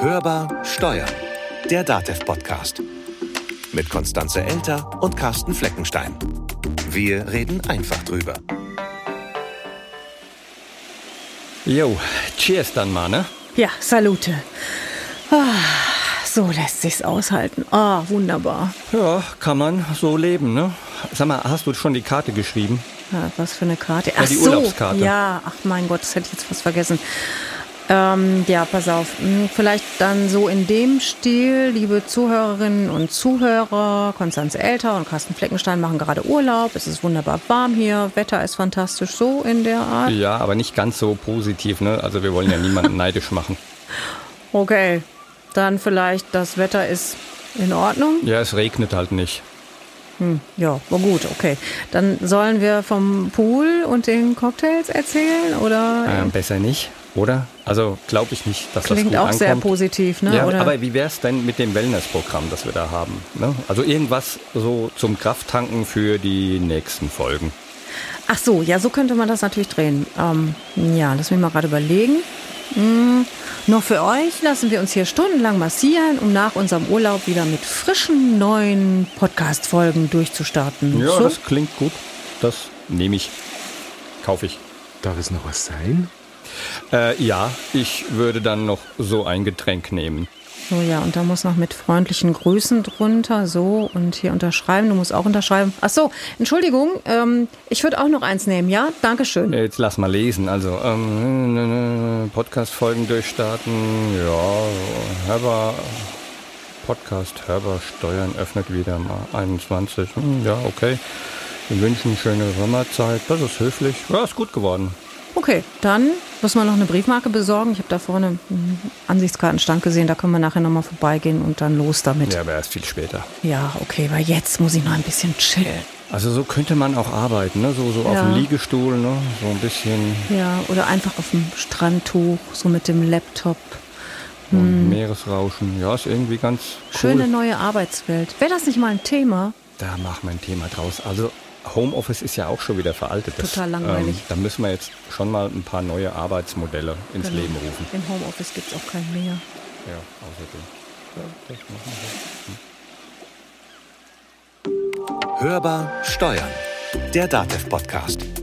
Hörbar Steuern, der DATEV-Podcast. Mit Konstanze Elter und Carsten Fleckenstein. Wir reden einfach drüber. Jo, cheers dann mal, ne? Ja, salute. Ah, so lässt sich's aushalten. Ah, wunderbar. Ja, kann man so leben, ne? Sag mal, hast du schon die Karte geschrieben? Ja, was für eine Karte? Ja, die Urlaubskarte. Ja, ach mein Gott, das hätte ich jetzt fast vergessen. Ähm, ja, pass auf. Hm, Vielleicht dann so in dem Stil, liebe Zuhörerinnen und Zuhörer, Konstanze Elter und Carsten Fleckenstein machen gerade Urlaub. Es ist wunderbar warm hier, Wetter ist fantastisch, so in der Art. Ja, aber nicht ganz so positiv, ne? Also wir wollen ja niemanden neidisch machen. Okay, dann vielleicht das Wetter ist in Ordnung. Ja, es regnet halt nicht. Hm, ja, war gut, okay. Dann sollen wir vom Pool und den Cocktails erzählen oder Ähm, besser nicht, oder? Also glaube ich nicht, dass das klingt gut auch ankommt. sehr positiv, ne? Ja, oder? aber wie wär's denn mit dem Wellnessprogramm, das wir da haben? Ne? Also irgendwas so zum Krafttanken für die nächsten Folgen. Ach so, ja, so könnte man das natürlich drehen. Ähm, ja, lass mich mal gerade überlegen. Hm, noch für euch lassen wir uns hier stundenlang massieren, um nach unserem Urlaub wieder mit frischen neuen Podcast-Folgen durchzustarten. Ja, so? das klingt gut. Das nehme ich. Kaufe ich. Darf es noch was sein? Äh, ja, ich würde dann noch so ein Getränk nehmen. So, ja, und da muss noch mit freundlichen Grüßen drunter, so, und hier unterschreiben. Du musst auch unterschreiben. Ach so, Entschuldigung, ähm, ich würde auch noch eins nehmen, ja? Dankeschön. Jetzt lass mal lesen. Also, ähm, Podcast-Folgen durchstarten. Ja, Hörbar, Podcast Hörbar Steuern öffnet wieder mal 21. Hm, Ja, okay. Wir wünschen schöne Sommerzeit. Das ist höflich. Ja, ist gut geworden. Okay, dann muss man noch eine Briefmarke besorgen. Ich habe da vorne einen Ansichtskartenstand gesehen, da können wir nachher nochmal vorbeigehen und dann los damit. Ja, aber erst viel später. Ja, okay, weil jetzt muss ich noch ein bisschen chillen. Also so könnte man auch arbeiten, ne? So, so auf Ja. dem Liegestuhl, ne? So ein bisschen Ja, oder einfach auf dem Strandtuch, so mit dem Laptop. und Meeresrauschen. Ja, ist irgendwie ganz cool. Hm. Schöne neue Arbeitswelt. Wäre das nicht mal ein Thema? Da machen wir ein Thema draus. Also Homeoffice ist ja auch schon wieder veraltet. Das, Total langweilig. Ähm, da müssen wir jetzt schon mal ein paar neue Arbeitsmodelle ins Genau. Leben rufen. Im Homeoffice gibt es auch kein mehr. Ja, außerdem. Ja, das machen wir. Hörbar Steuern, der DATEV-Podcast.